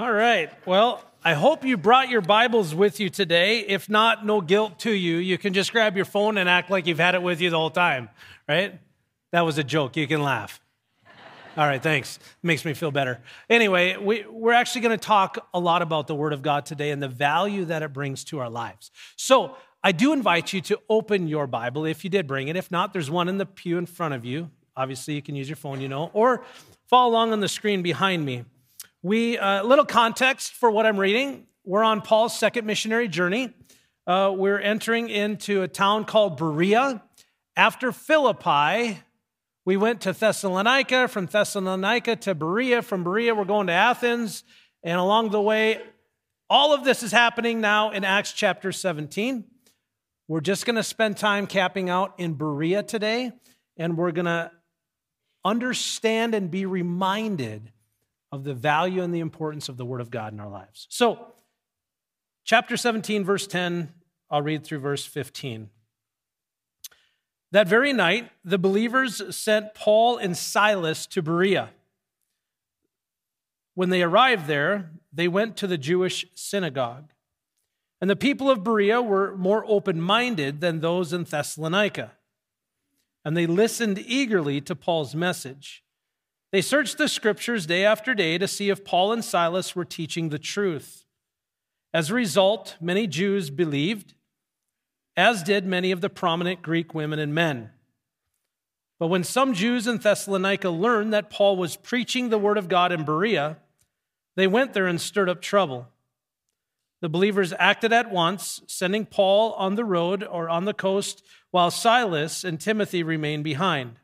All right. Well, I hope you brought your Bibles with you today. If not, no guilt to you. You can just grab your phone and act like you've had it with you the whole time, right? That was a joke. You can laugh. All right, thanks. Makes me feel better. Anyway, we, we're actually going to talk a lot about the Word of God today and the value that it brings to our lives. So, I do invite you to open your Bible if you did bring it. If not, there's one in the pew in front of you. Obviously, you can use your phone, you know, or follow along on the screen behind me. We, a uh, little context for what I'm reading. We're on Paul's second missionary journey. Uh, we're entering into a town called Berea. After Philippi, we went to Thessalonica. From Thessalonica to Berea. From Berea, we're going to Athens. And along the way, all of this is happening now in Acts chapter 17. We're just going to spend time capping out in Berea today, and we're going to understand and be reminded of the value and the importance of the Word of God in our lives. So, chapter 17, verse 10, I'll read through verse 15. That very night, the believers sent Paul and Silas to Berea. When they arrived there, they went to the Jewish synagogue. And the people of Berea were more open minded than those in Thessalonica. And they listened eagerly to Paul's message. They searched the scriptures day after day to see if Paul and Silas were teaching the truth. As a result, many Jews believed, as did many of the prominent Greek women and men. But when some Jews in Thessalonica learned that Paul was preaching the word of God in Berea, they went there and stirred up trouble. The believers acted at once, sending Paul on the road or on the coast, while Silas and Timothy remained behind.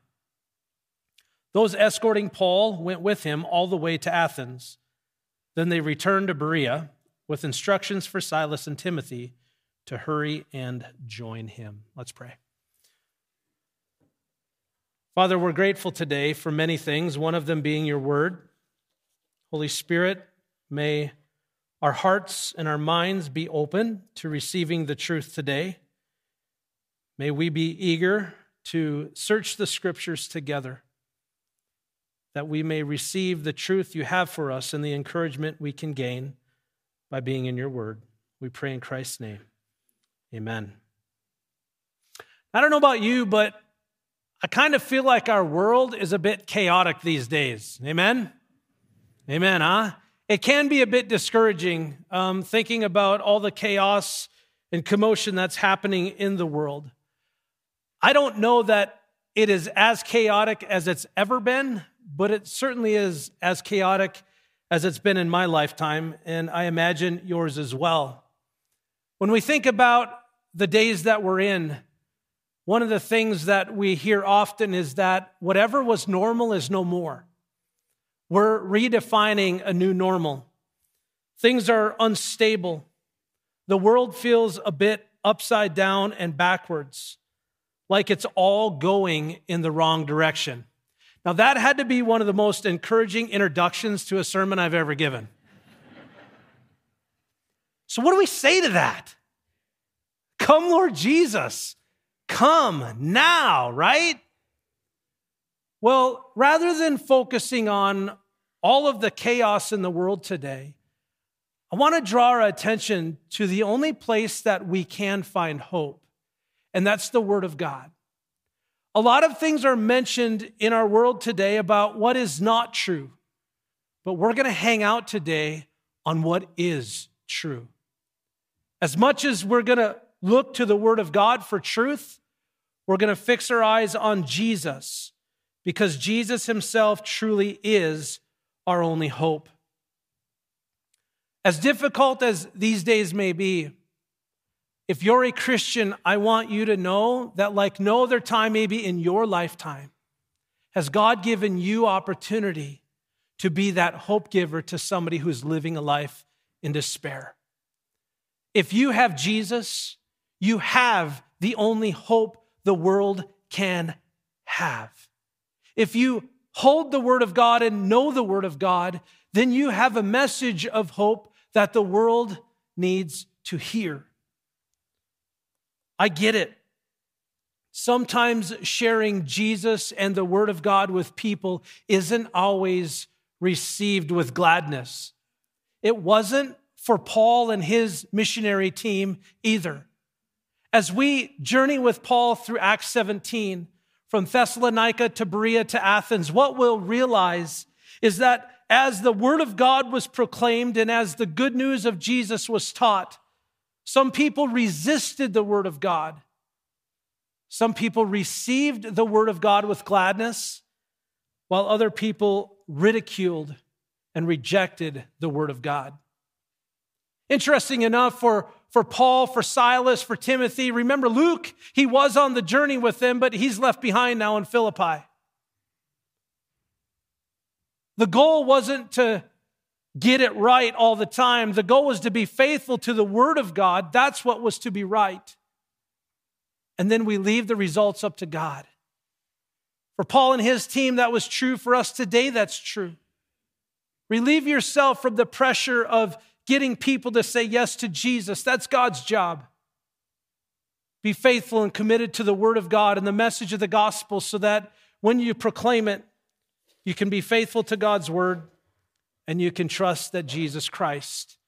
Those escorting Paul went with him all the way to Athens. Then they returned to Berea with instructions for Silas and Timothy to hurry and join him. Let's pray. Father, we're grateful today for many things, one of them being your word. Holy Spirit, may our hearts and our minds be open to receiving the truth today. May we be eager to search the scriptures together that we may receive the truth you have for us and the encouragement we can gain by being in your word. We pray in Christ's name. Amen. I don't know about you, but I kind of feel like our world is a bit chaotic these days. Amen? Amen, huh? It can be a bit discouraging um, thinking about all the chaos and commotion that's happening in the world. I don't know that it is as chaotic as it's ever been, but it certainly is as chaotic as it's been in my lifetime, and I imagine yours as well. When we think about the days that we're in, one of the things that we hear often is that whatever was normal is no more. We're redefining a new normal. Things are unstable. The world feels a bit upside down and backwards, like it's all going in the wrong direction. Now, that had to be one of the most encouraging introductions to a sermon I've ever given. So, what do we say to that? Come, Lord Jesus. Come now, right? Well, rather than focusing on all of the chaos in the world today, I want to draw our attention to the only place that we can find hope, and that's the Word of God. A lot of things are mentioned in our world today about what is not true, but we're going to hang out today on what is true. As much as we're going to look to the Word of God for truth, we're going to fix our eyes on Jesus because Jesus Himself truly is our only hope. As difficult as these days may be, if you're a Christian, I want you to know that, like no other time, maybe in your lifetime, has God given you opportunity to be that hope giver to somebody who's living a life in despair. If you have Jesus, you have the only hope the world can have. If you hold the Word of God and know the Word of God, then you have a message of hope that the world needs to hear. I get it. Sometimes sharing Jesus and the Word of God with people isn't always received with gladness. it wasn't for Paul and his missionary team either. As we journey with Paul through Acts 17, from Thessalonica to Berea to Athens, what we'll realize is that as the word of God was proclaimed and as the good news of Jesus was taught, some people resisted the word of God. Some people received the word of God with gladness, while other people ridiculed and rejected the word of God. Interesting enough for, for Paul, for Silas, for Timothy. Remember, Luke, he was on the journey with them, but he's left behind now in Philippi. The goal wasn't to get it right all the time. The goal was to be faithful to the Word of God. That's what was to be right. And then we leave the results up to God. For Paul and his team, that was true. For us today, that's true. Relieve yourself from the pressure of getting people to say yes to Jesus. That's God's job. Be faithful and committed to the Word of God and the message of the gospel so that when you proclaim it, you can be faithful to God's Word and you can trust that Jesus Christ,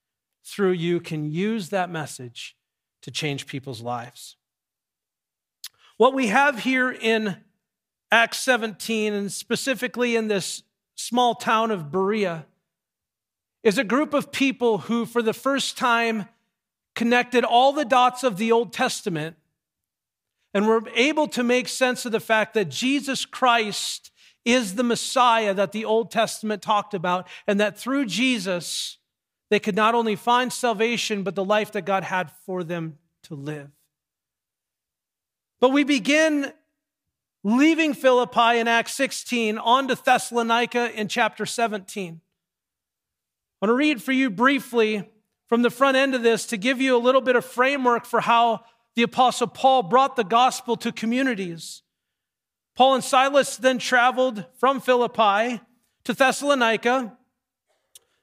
through you, can use that message to change people's lives. What we have here in Acts 17, and specifically in this small town of Berea, is a group of people who, for the first time, connected all the dots of the Old Testament and were able to make sense of the fact that Jesus Christ is the Messiah that the Old Testament talked about, and that through Jesus, they could not only find salvation, but the life that God had for them to live. But we begin leaving Philippi in Acts 16 on to Thessalonica in chapter 17. I want to read for you briefly from the front end of this to give you a little bit of framework for how the Apostle Paul brought the gospel to communities. Paul and Silas then traveled from Philippi to Thessalonica.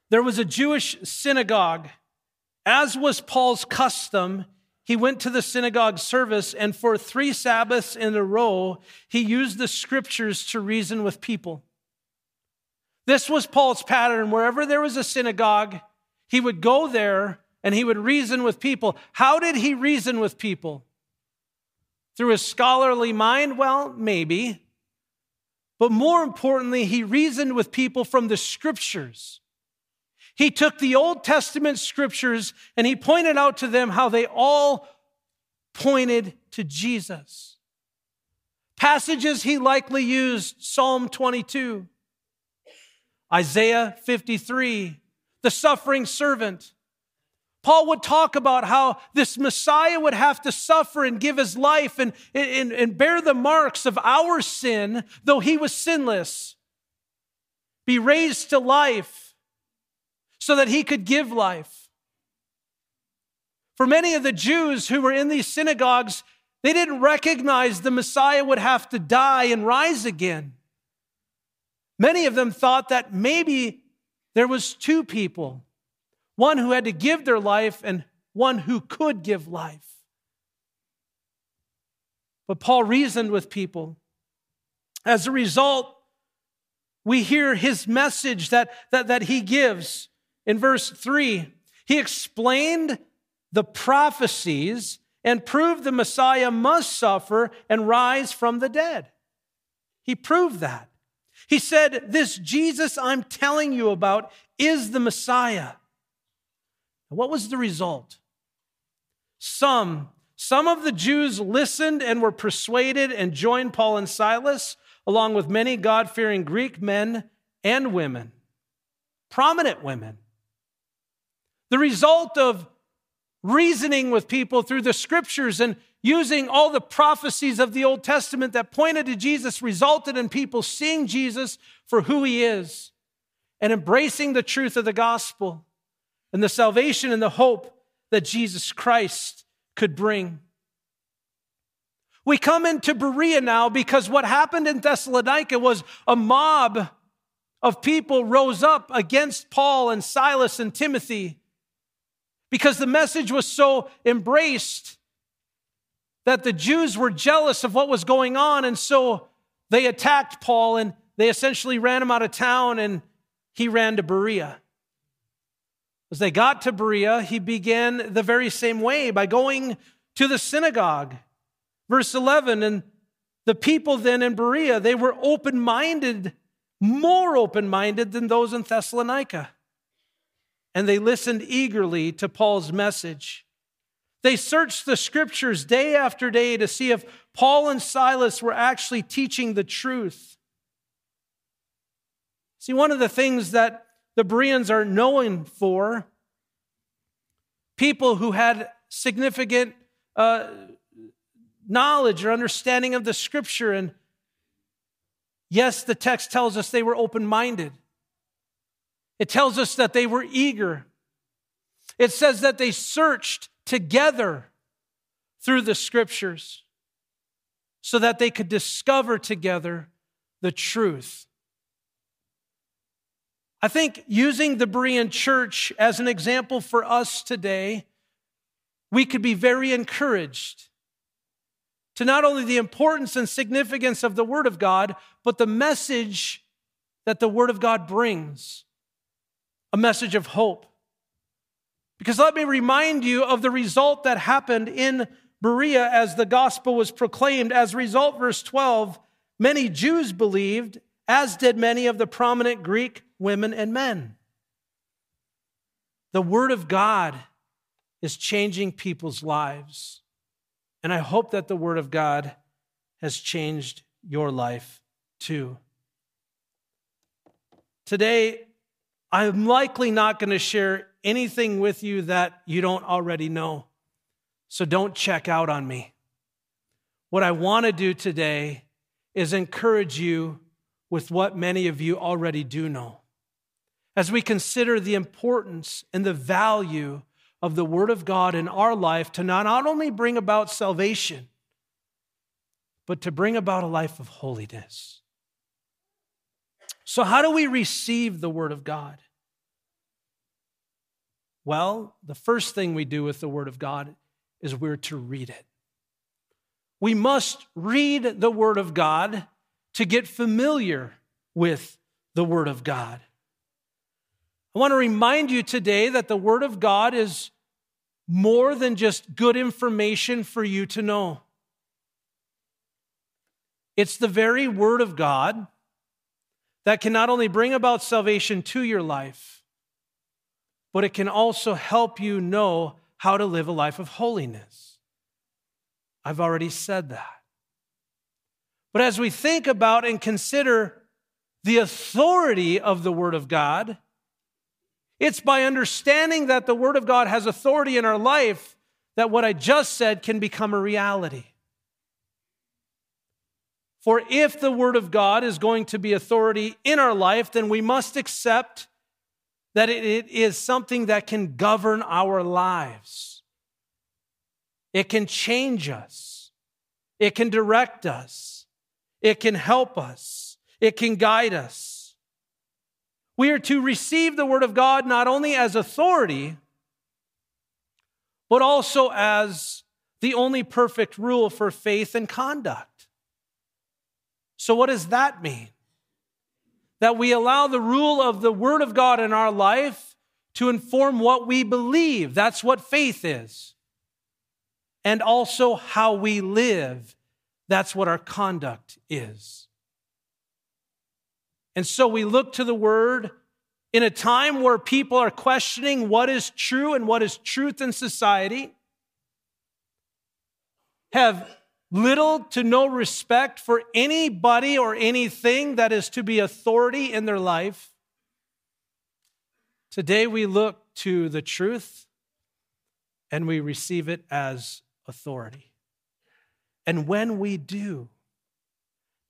There was a Jewish synagogue. As was Paul's custom, he went to the synagogue service, and for three Sabbaths in a row, he used the scriptures to reason with people. This was Paul's pattern. Wherever there was a synagogue, he would go there and he would reason with people. How did he reason with people? Through his scholarly mind? Well, maybe. But more importantly, he reasoned with people from the scriptures. He took the Old Testament scriptures and he pointed out to them how they all pointed to Jesus. Passages he likely used Psalm 22, Isaiah 53, the suffering servant. Paul would talk about how this Messiah would have to suffer and give his life and, and, and bear the marks of our sin, though he was sinless, be raised to life so that he could give life. For many of the Jews who were in these synagogues, they didn't recognize the Messiah would have to die and rise again. Many of them thought that maybe there was two people, one who had to give their life and one who could give life. But Paul reasoned with people. As a result, we hear his message that, that, that he gives in verse 3. He explained the prophecies and proved the Messiah must suffer and rise from the dead. He proved that. He said, This Jesus I'm telling you about is the Messiah. What was the result? Some, some of the Jews listened and were persuaded and joined Paul and Silas, along with many God fearing Greek men and women, prominent women. The result of reasoning with people through the scriptures and using all the prophecies of the Old Testament that pointed to Jesus resulted in people seeing Jesus for who he is and embracing the truth of the gospel and the salvation and the hope that Jesus Christ could bring. We come into Berea now because what happened in Thessalonica was a mob of people rose up against Paul and Silas and Timothy because the message was so embraced that the Jews were jealous of what was going on, and so they attacked Paul and they essentially ran him out of town and he ran to Berea. As they got to Berea, he began the very same way by going to the synagogue. Verse 11, and the people then in Berea, they were open minded, more open minded than those in Thessalonica. And they listened eagerly to Paul's message. They searched the scriptures day after day to see if Paul and Silas were actually teaching the truth. See, one of the things that the Bereans are known for, people who had significant uh, knowledge or understanding of the scripture. And yes, the text tells us they were open minded, it tells us that they were eager. It says that they searched together through the scriptures so that they could discover together the truth. I think using the Berean church as an example for us today, we could be very encouraged to not only the importance and significance of the Word of God, but the message that the Word of God brings a message of hope. Because let me remind you of the result that happened in Berea as the gospel was proclaimed. As a result, verse 12, many Jews believed, as did many of the prominent Greek women and men. The Word of God is changing people's lives. And I hope that the Word of God has changed your life too. Today, I'm likely not going to share anything with you that you don't already know. So don't check out on me. What I want to do today is encourage you with what many of you already do know. As we consider the importance and the value of the Word of God in our life to not only bring about salvation, but to bring about a life of holiness. So, how do we receive the Word of God? Well, the first thing we do with the Word of God is we're to read it. We must read the Word of God to get familiar with the Word of God. I want to remind you today that the Word of God is more than just good information for you to know. It's the very Word of God that can not only bring about salvation to your life, but it can also help you know how to live a life of holiness. I've already said that. But as we think about and consider the authority of the Word of God, it's by understanding that the Word of God has authority in our life that what I just said can become a reality. For if the Word of God is going to be authority in our life, then we must accept that it is something that can govern our lives. It can change us, it can direct us, it can help us, it can guide us. We are to receive the Word of God not only as authority, but also as the only perfect rule for faith and conduct. So, what does that mean? That we allow the rule of the Word of God in our life to inform what we believe. That's what faith is. And also how we live. That's what our conduct is. And so we look to the word in a time where people are questioning what is true and what is truth in society, have little to no respect for anybody or anything that is to be authority in their life. Today we look to the truth and we receive it as authority. And when we do,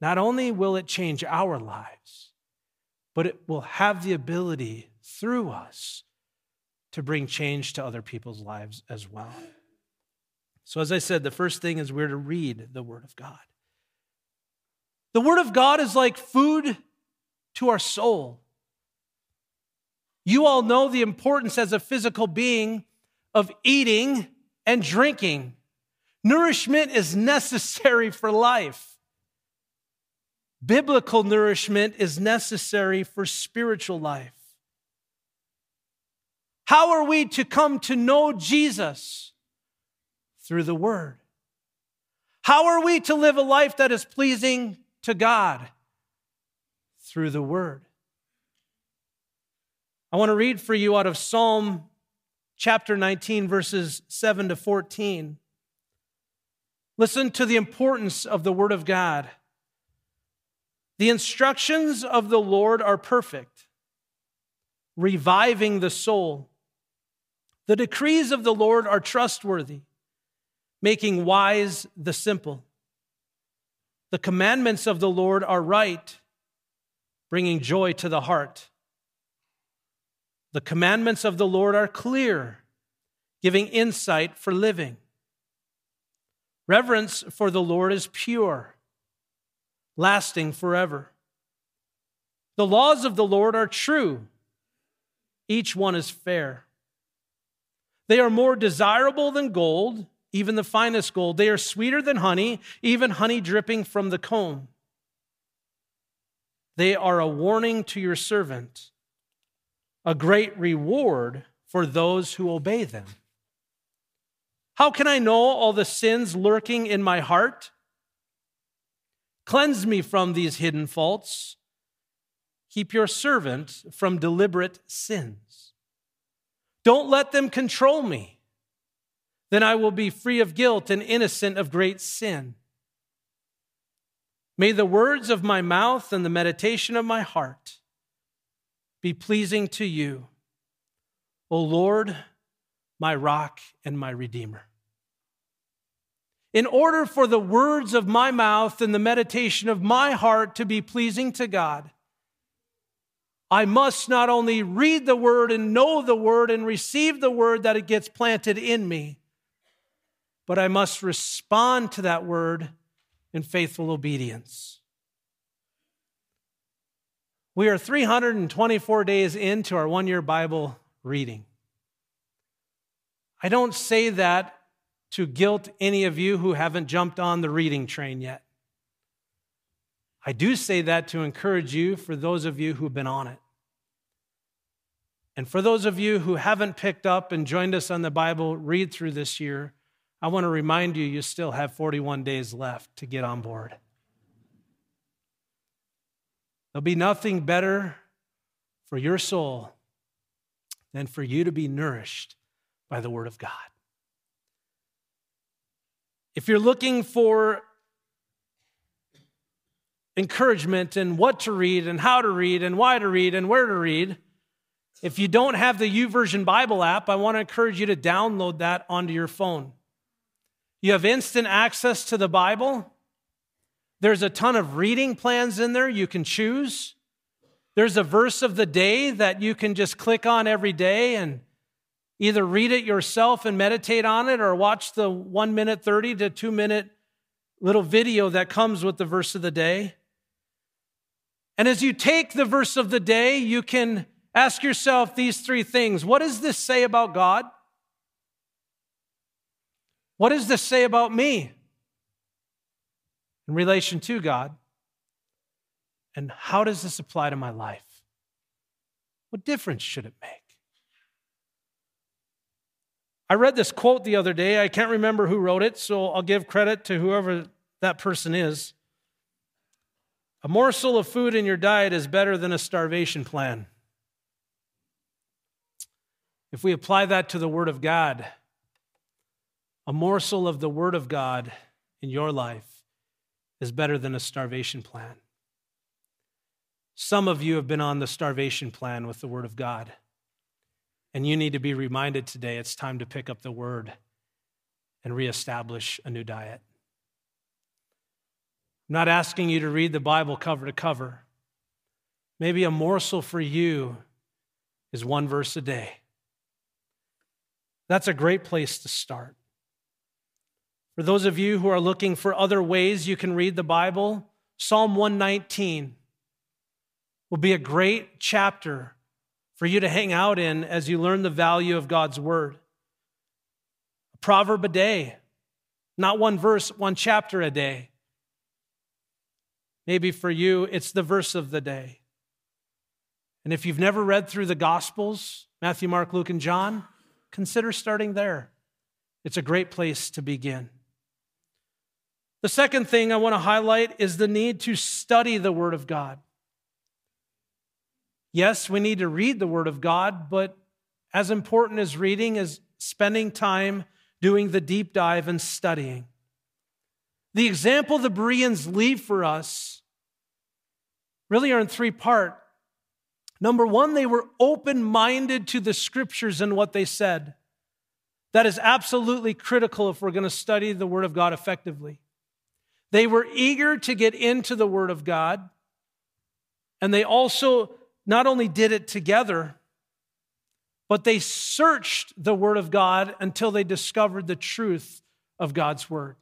not only will it change our lives, but it will have the ability through us to bring change to other people's lives as well. So, as I said, the first thing is we're to read the Word of God. The Word of God is like food to our soul. You all know the importance as a physical being of eating and drinking. Nourishment is necessary for life. Biblical nourishment is necessary for spiritual life. How are we to come to know Jesus? Through the Word. How are we to live a life that is pleasing to God? Through the Word. I want to read for you out of Psalm chapter 19, verses 7 to 14. Listen to the importance of the Word of God. The instructions of the Lord are perfect, reviving the soul. The decrees of the Lord are trustworthy, making wise the simple. The commandments of the Lord are right, bringing joy to the heart. The commandments of the Lord are clear, giving insight for living. Reverence for the Lord is pure, lasting forever. The laws of the Lord are true, each one is fair. They are more desirable than gold, even the finest gold. They are sweeter than honey, even honey dripping from the comb. They are a warning to your servant, a great reward for those who obey them. How can I know all the sins lurking in my heart? Cleanse me from these hidden faults. Keep your servant from deliberate sins. Don't let them control me. Then I will be free of guilt and innocent of great sin. May the words of my mouth and the meditation of my heart be pleasing to you, O Lord my rock and my redeemer. In order for the words of my mouth and the meditation of my heart to be pleasing to God, I must not only read the word and know the word and receive the word that it gets planted in me, but I must respond to that word in faithful obedience. We are 324 days into our one year Bible reading. I don't say that to guilt any of you who haven't jumped on the reading train yet. I do say that to encourage you for those of you who've been on it. And for those of you who haven't picked up and joined us on the Bible read through this year, I want to remind you you still have 41 days left to get on board. There'll be nothing better for your soul than for you to be nourished by the Word of God. If you're looking for encouragement in what to read and how to read and why to read and where to read, if you don't have the YouVersion Bible app, I want to encourage you to download that onto your phone. You have instant access to the Bible. There's a ton of reading plans in there you can choose. There's a verse of the day that you can just click on every day and Either read it yourself and meditate on it or watch the one minute 30 to two minute little video that comes with the verse of the day. And as you take the verse of the day, you can ask yourself these three things What does this say about God? What does this say about me in relation to God? And how does this apply to my life? What difference should it make? I read this quote the other day. I can't remember who wrote it, so I'll give credit to whoever that person is. A morsel of food in your diet is better than a starvation plan. If we apply that to the Word of God, a morsel of the Word of God in your life is better than a starvation plan. Some of you have been on the starvation plan with the Word of God. And you need to be reminded today it's time to pick up the word and reestablish a new diet. I'm not asking you to read the Bible cover to cover. Maybe a morsel for you is one verse a day. That's a great place to start. For those of you who are looking for other ways you can read the Bible, Psalm 119 will be a great chapter for you to hang out in as you learn the value of God's word. A proverb a day, not one verse, one chapter a day. Maybe for you, it's the verse of the day. And if you've never read through the Gospels, Matthew, Mark, Luke, and John, consider starting there. It's a great place to begin. The second thing I want to highlight is the need to study the Word of God. Yes, we need to read the Word of God, but as important as reading is spending time doing the deep dive and studying. The example the Bereans leave for us really are in three part. Number one, they were open minded to the scriptures and what they said. That is absolutely critical if we're going to study the Word of God effectively. They were eager to get into the Word of God, and they also not only did it together, but they searched the Word of God until they discovered the truth of God's Word.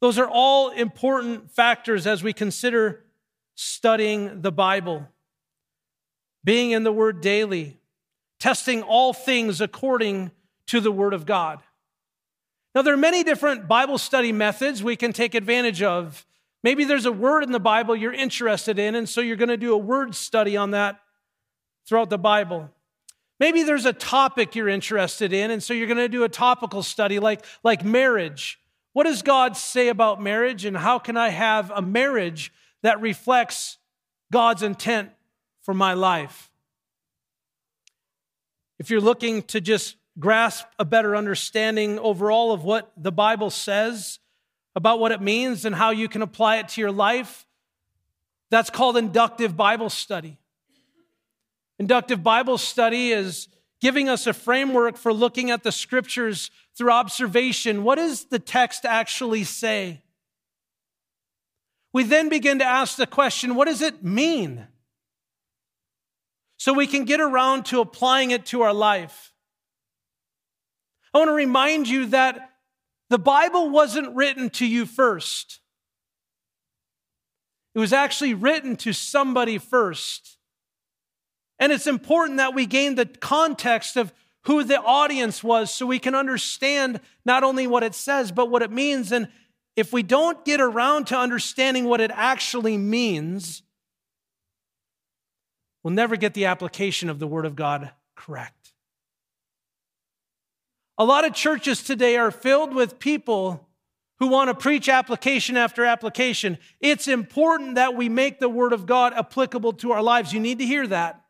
Those are all important factors as we consider studying the Bible, being in the Word daily, testing all things according to the Word of God. Now, there are many different Bible study methods we can take advantage of Maybe there's a word in the Bible you're interested in, and so you're going to do a word study on that throughout the Bible. Maybe there's a topic you're interested in, and so you're going to do a topical study like, like marriage. What does God say about marriage, and how can I have a marriage that reflects God's intent for my life? If you're looking to just grasp a better understanding overall of what the Bible says, about what it means and how you can apply it to your life. That's called inductive Bible study. Inductive Bible study is giving us a framework for looking at the scriptures through observation. What does the text actually say? We then begin to ask the question what does it mean? So we can get around to applying it to our life. I want to remind you that the Bible wasn't written to you first. It was actually written to somebody first. And it's important that we gain the context of who the audience was so we can understand not only what it says, but what it means. And if we don't get around to understanding what it actually means, we'll never get the application of the Word of God correct. A lot of churches today are filled with people who want to preach application after application. It's important that we make the Word of God applicable to our lives. You need to hear that.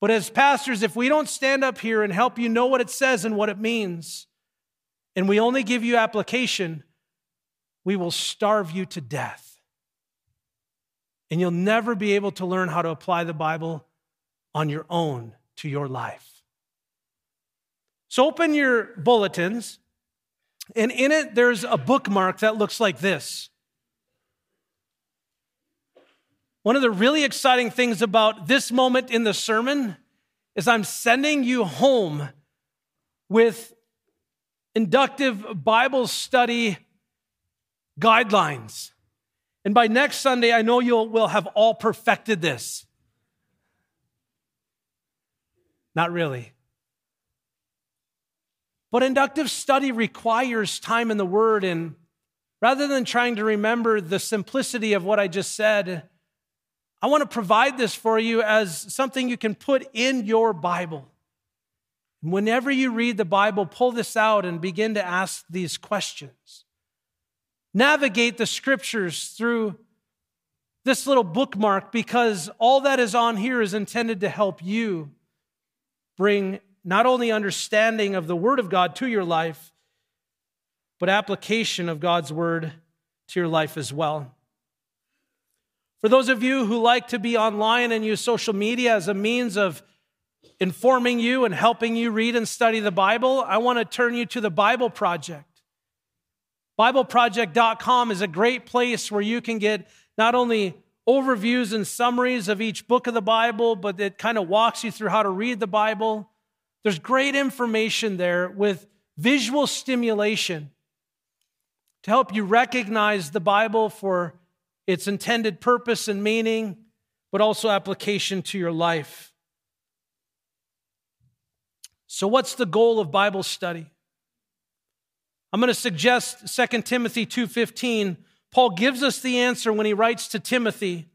But as pastors, if we don't stand up here and help you know what it says and what it means, and we only give you application, we will starve you to death. And you'll never be able to learn how to apply the Bible on your own to your life. So open your bulletins, and in it, there's a bookmark that looks like this. One of the really exciting things about this moment in the sermon is I'm sending you home with inductive Bible study guidelines. And by next Sunday, I know you'll will have all perfected this. Not really. But inductive study requires time in the Word. And rather than trying to remember the simplicity of what I just said, I want to provide this for you as something you can put in your Bible. Whenever you read the Bible, pull this out and begin to ask these questions. Navigate the scriptures through this little bookmark because all that is on here is intended to help you bring not only understanding of the Word of God to your life, but application of God's Word to your life as well. For those of you who like to be online and use social media as a means of informing you and helping you read and study the Bible, I want to turn you to the Bible Project. BibleProject.com is a great place where you can get not only overviews and summaries of each book of the Bible, but it kind of walks you through how to read the Bible. There's great information there with visual stimulation to help you recognize the Bible for its intended purpose and meaning, but also application to your life. So, what's the goal of Bible study? I'm going to suggest 2 Timothy 2:15. Paul gives us the answer when he writes to Timothy.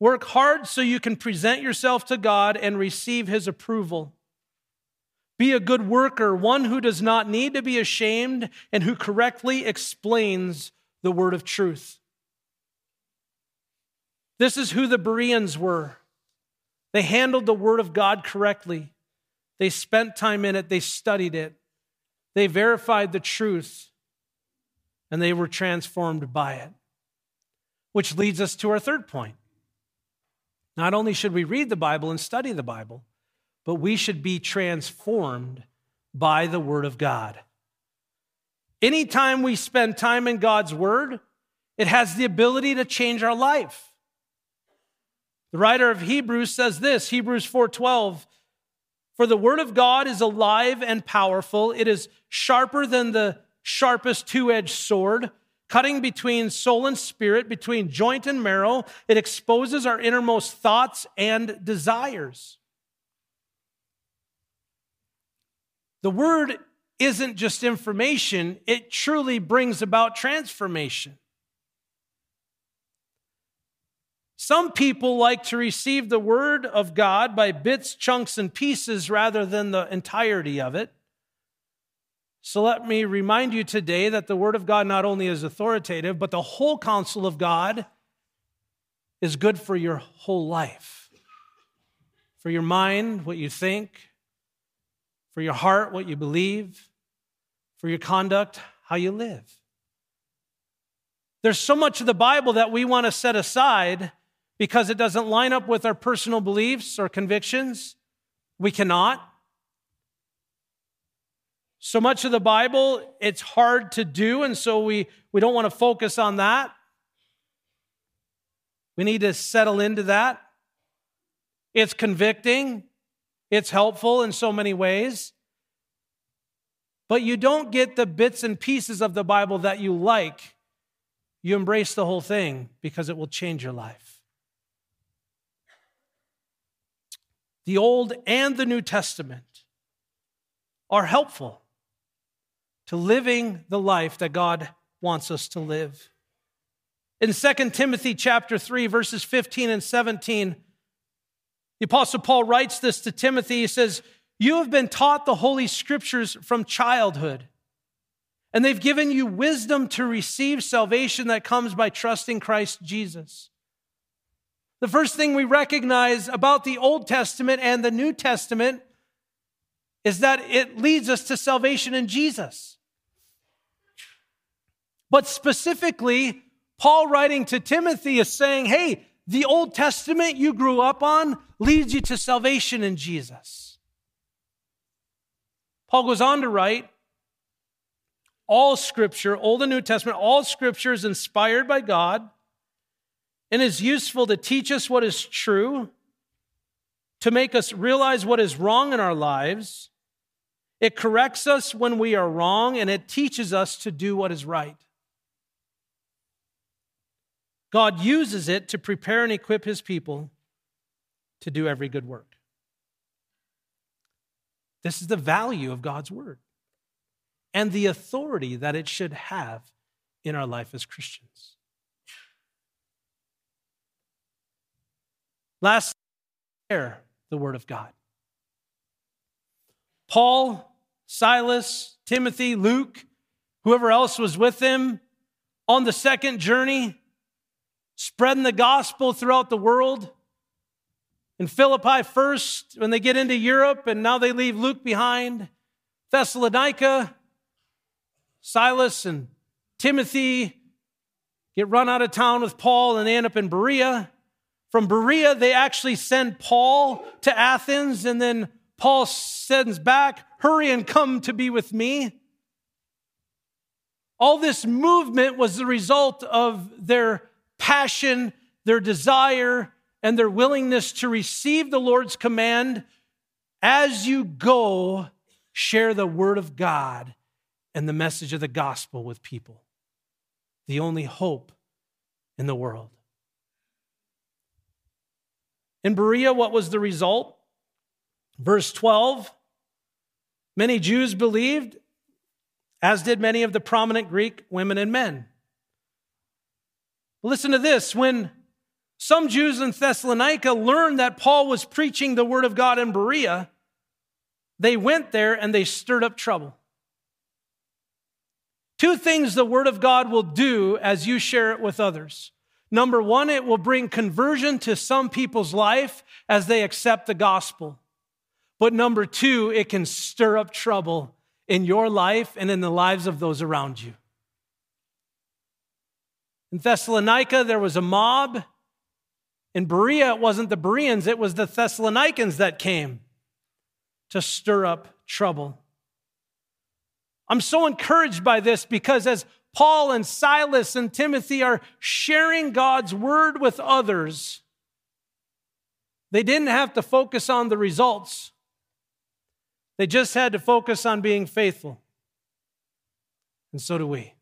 Work hard so you can present yourself to God and receive His approval. Be a good worker, one who does not need to be ashamed and who correctly explains the word of truth. This is who the Bereans were. They handled the word of God correctly. They spent time in it, they studied it, they verified the truth, and they were transformed by it. Which leads us to our third point. Not only should we read the Bible and study the Bible, but we should be transformed by the Word of God. Anytime we spend time in God's Word, it has the ability to change our life. The writer of Hebrews says this, Hebrews 4:12, "For the word of God is alive and powerful; it is sharper than the sharpest two-edged sword, cutting between soul and spirit, between joint and marrow. It exposes our innermost thoughts and desires." The word isn't just information, it truly brings about transformation. Some people like to receive the word of God by bits, chunks, and pieces rather than the entirety of it. So let me remind you today that the word of God not only is authoritative, but the whole counsel of God is good for your whole life. For your mind, what you think, for your heart, what you believe, for your conduct, how you live. There's so much of the Bible that we want to set aside because it doesn't line up with our personal beliefs or convictions. We cannot. So much of the Bible, it's hard to do, and so we, we don't want to focus on that. We need to settle into that. It's convicting, it's helpful in so many ways. But you don't get the bits and pieces of the Bible that you like. You embrace the whole thing because it will change your life. The Old and the New Testament are helpful to living the life that God wants us to live. In 2 Timothy chapter 3 verses 15 and 17 the Apostle Paul writes this to Timothy. He says, You have been taught the Holy Scriptures from childhood, and they've given you wisdom to receive salvation that comes by trusting Christ Jesus. The first thing we recognize about the Old Testament and the New Testament is that it leads us to salvation in Jesus. But specifically, Paul writing to Timothy is saying, hey, the Old Testament you grew up on leads you to salvation in Jesus. Paul goes on to write all scripture, Old and New Testament, all scripture is inspired by God and is useful to teach us what is true, to make us realize what is wrong in our lives. It corrects us when we are wrong, and it teaches us to do what is right. God uses it to prepare and equip his people to do every good work. This is the value of God's word and the authority that it should have in our life as Christians. Last, share the word of God. Paul, Silas, Timothy, Luke, whoever else was with them on the second journey, spreading the gospel throughout the world. In Philippi, first, when they get into Europe, and now they leave Luke behind. Thessalonica, Silas and Timothy get run out of town with Paul and they end up in Berea. From Berea, they actually send Paul to Athens, and then Paul sends back, Hurry and come to be with me. All this movement was the result of their passion, their desire, and their willingness to receive the Lord's command as you go, share the word of God and the message of the gospel with people. The only hope in the world. In Berea, what was the result? Verse 12 Many Jews believed, as did many of the prominent Greek women and men. Listen to this when Some Jews in Thessalonica learned that Paul was preaching the word of God in Berea. They went there and they stirred up trouble. Two things the word of God will do as you share it with others. Number one, it will bring conversion to some people's life as they accept the gospel. But number two, it can stir up trouble in your life and in the lives of those around you. In Thessalonica, there was a mob. In Berea, it wasn't the Bereans, it was the Thessalonians that came to stir up trouble. I'm so encouraged by this because as Paul and Silas and Timothy are sharing God's word with others, they didn't have to focus on the results. They just had to focus on being faithful. And so do we.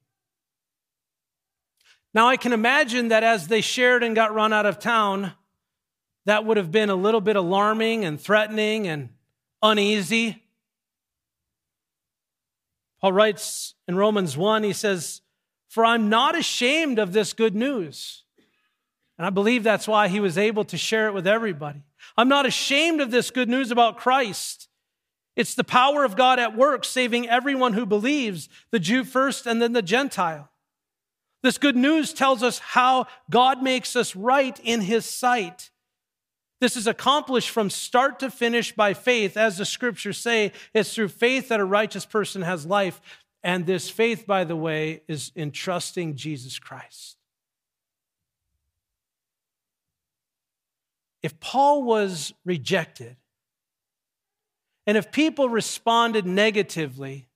Now, I can imagine that as they shared and got run out of town, that would have been a little bit alarming and threatening and uneasy. Paul writes in Romans 1, he says, For I'm not ashamed of this good news. And I believe that's why he was able to share it with everybody. I'm not ashamed of this good news about Christ. It's the power of God at work, saving everyone who believes, the Jew first and then the Gentile. This good news tells us how God makes us right in his sight. This is accomplished from start to finish by faith. As the scriptures say, it's through faith that a righteous person has life. And this faith, by the way, is in trusting Jesus Christ. If Paul was rejected, and if people responded negatively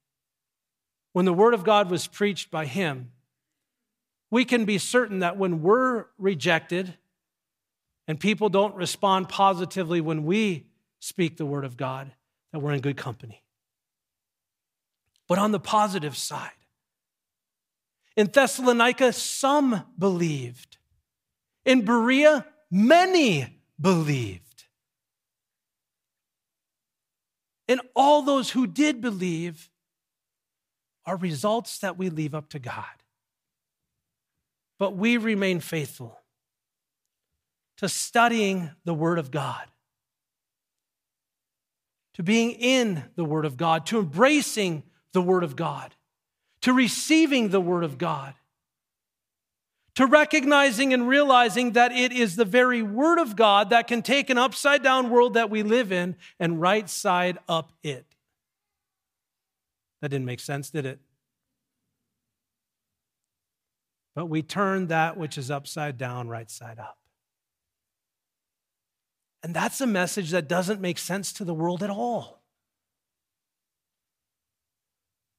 when the word of God was preached by him, we can be certain that when we're rejected and people don't respond positively when we speak the word of God, that we're in good company. But on the positive side, in Thessalonica, some believed. In Berea, many believed. And all those who did believe are results that we leave up to God. But we remain faithful to studying the Word of God, to being in the Word of God, to embracing the Word of God, to receiving the Word of God, to recognizing and realizing that it is the very Word of God that can take an upside down world that we live in and right side up it. That didn't make sense, did it? But we turn that which is upside down right side up. And that's a message that doesn't make sense to the world at all.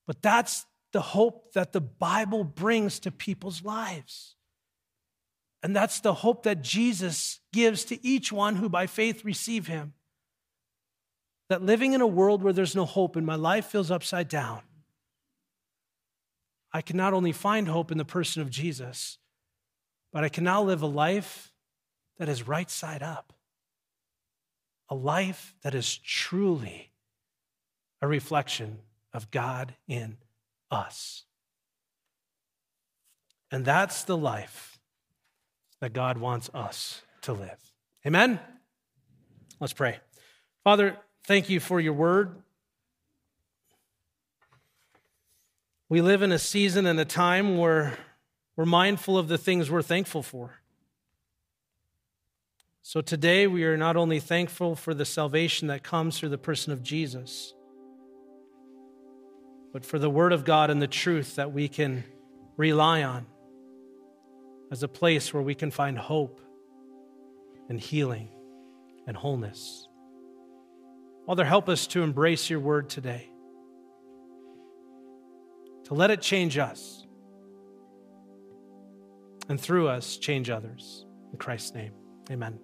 But that's the hope that the Bible brings to people's lives. And that's the hope that Jesus gives to each one who by faith receive him. That living in a world where there's no hope and my life feels upside down, I can not only find hope in the person of Jesus, but I can now live a life that is right side up. A life that is truly a reflection of God in us. And that's the life that God wants us to live. Amen? Let's pray. Father, thank you for your word. We live in a season and a time where we're mindful of the things we're thankful for. So today we are not only thankful for the salvation that comes through the person of Jesus, but for the Word of God and the truth that we can rely on as a place where we can find hope and healing and wholeness. Father, help us to embrace your word today, to let it change us, and through us, change others. In Christ's name, amen.